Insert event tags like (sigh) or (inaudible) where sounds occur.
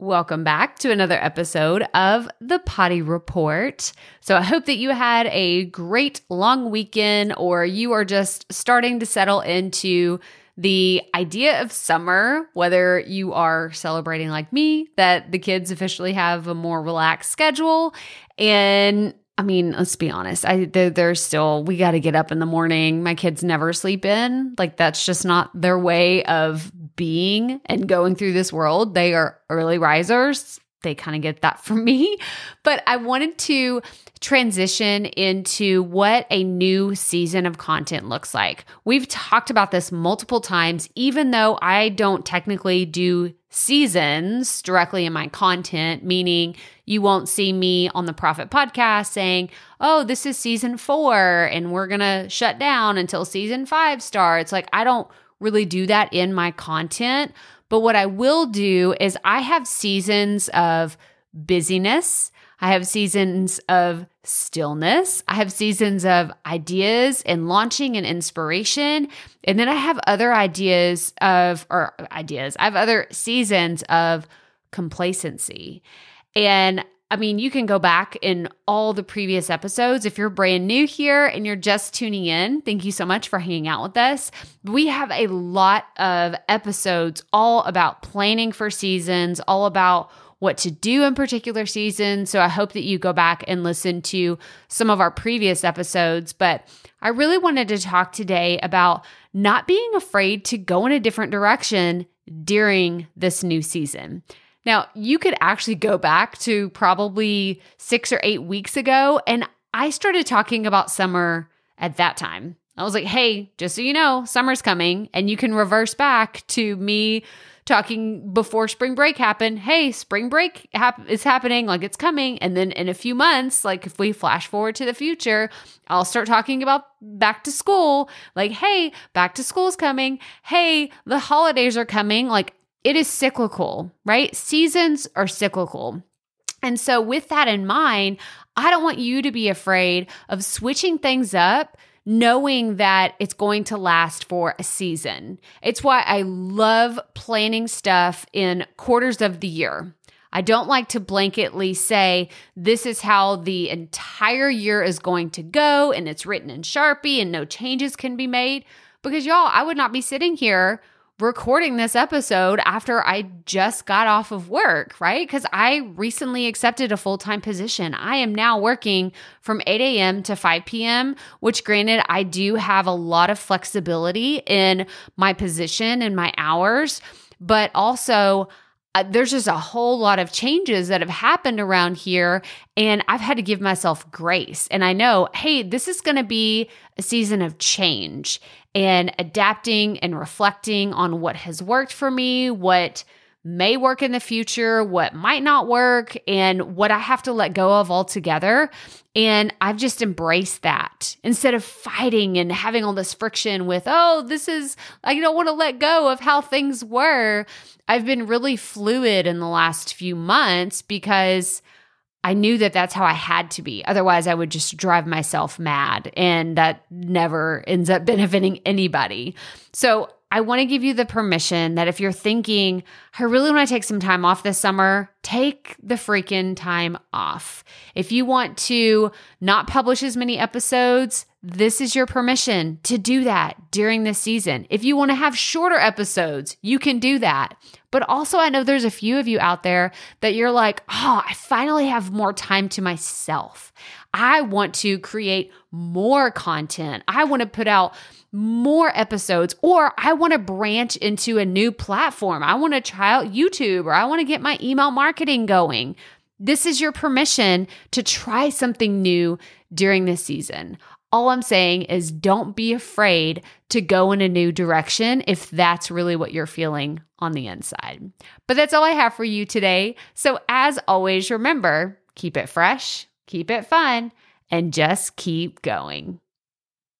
Welcome back to another episode of the Potty Report. So, I hope that you had a great long weekend or you are just starting to settle into the idea of summer, whether you are celebrating like me, that the kids officially have a more relaxed schedule. And I mean, let's be honest, I they're, they're still we got to get up in the morning. My kids never sleep in. Like that's just not their way of being and going through this world. They are early risers. They kind of get that from me. But I wanted to transition into what a new season of content looks like. We've talked about this multiple times, even though I don't technically do seasons directly in my content, meaning you won't see me on the Profit podcast saying, oh, this is season four and we're going to shut down until season five starts. Like, I don't really do that in my content. But what I will do is I have seasons of busyness. I have seasons of stillness. I have seasons of ideas and launching and inspiration. And then I have other ideas of, or ideas, I have other seasons of complacency. And I mean, you can go back in all the previous episodes. If you're brand new here and you're just tuning in, thank you so much for hanging out with us. We have a lot of episodes all about planning for seasons, all about what to do in particular seasons. So I hope that you go back and listen to some of our previous episodes. But I really wanted to talk today about not being afraid to go in a different direction during this new season. Now, you could actually go back to probably six or eight weeks ago, and I started talking about summer at that time. I was like, hey, just so you know, summer's coming, and you can reverse back to me talking before spring break happened. Hey, spring break hap- is happening, like it's coming. And then in a few months, like if we flash forward to the future, I'll start talking about back to school. Like, hey, back to school's coming. Hey, the holidays are coming. Like, it is cyclical, right? Seasons are cyclical. And so, with that in mind, I don't want you to be afraid of switching things up, knowing that it's going to last for a season. It's why I love planning stuff in quarters of the year. I don't like to blanketly say this is how the entire year is going to go and it's written in Sharpie and no changes can be made because y'all, I would not be sitting here recording this episode after I just got off of work, right? Because I recently accepted a full time position. I am now working from 8 a.m. to 5 p.m., which, granted, I do have a lot of flexibility in my position and my hours, but also uh, there's just a whole lot of changes that have happened around here and I've had to give myself grace. And I know, hey, this is going to be a season of change and adapting and reflecting on what has worked for me, what may work in the future, what might not work, and what I have to let go of altogether. And I've just embraced that instead of fighting and having all this friction with, oh, this is, I don't want to let go of how things were. I've been really fluid in the last few months because I knew that that's how I had to be. Otherwise, I would just drive myself mad, and that never ends up (laughs) benefiting anybody. So, I want to give you the permission that if you're thinking, I really want to take some time off this summer, take the freaking time off. If you want to not publish as many episodes, this is your permission to do that during this season. If you want to have shorter episodes, you can do that. But also, I know there's a few of you out there that you're like, oh, I finally have more time to myself. I want to create more content. I want to put out more episodes, or I want to branch into a new platform. I want to try out YouTube, or I want to get my email marketing going. This is your permission to try something new during this season. All I'm saying is don't be afraid to go in a new direction if that's really what you're feeling on the inside. But that's all I have for you today. So, as always, remember keep it fresh, keep it fun, and just keep going.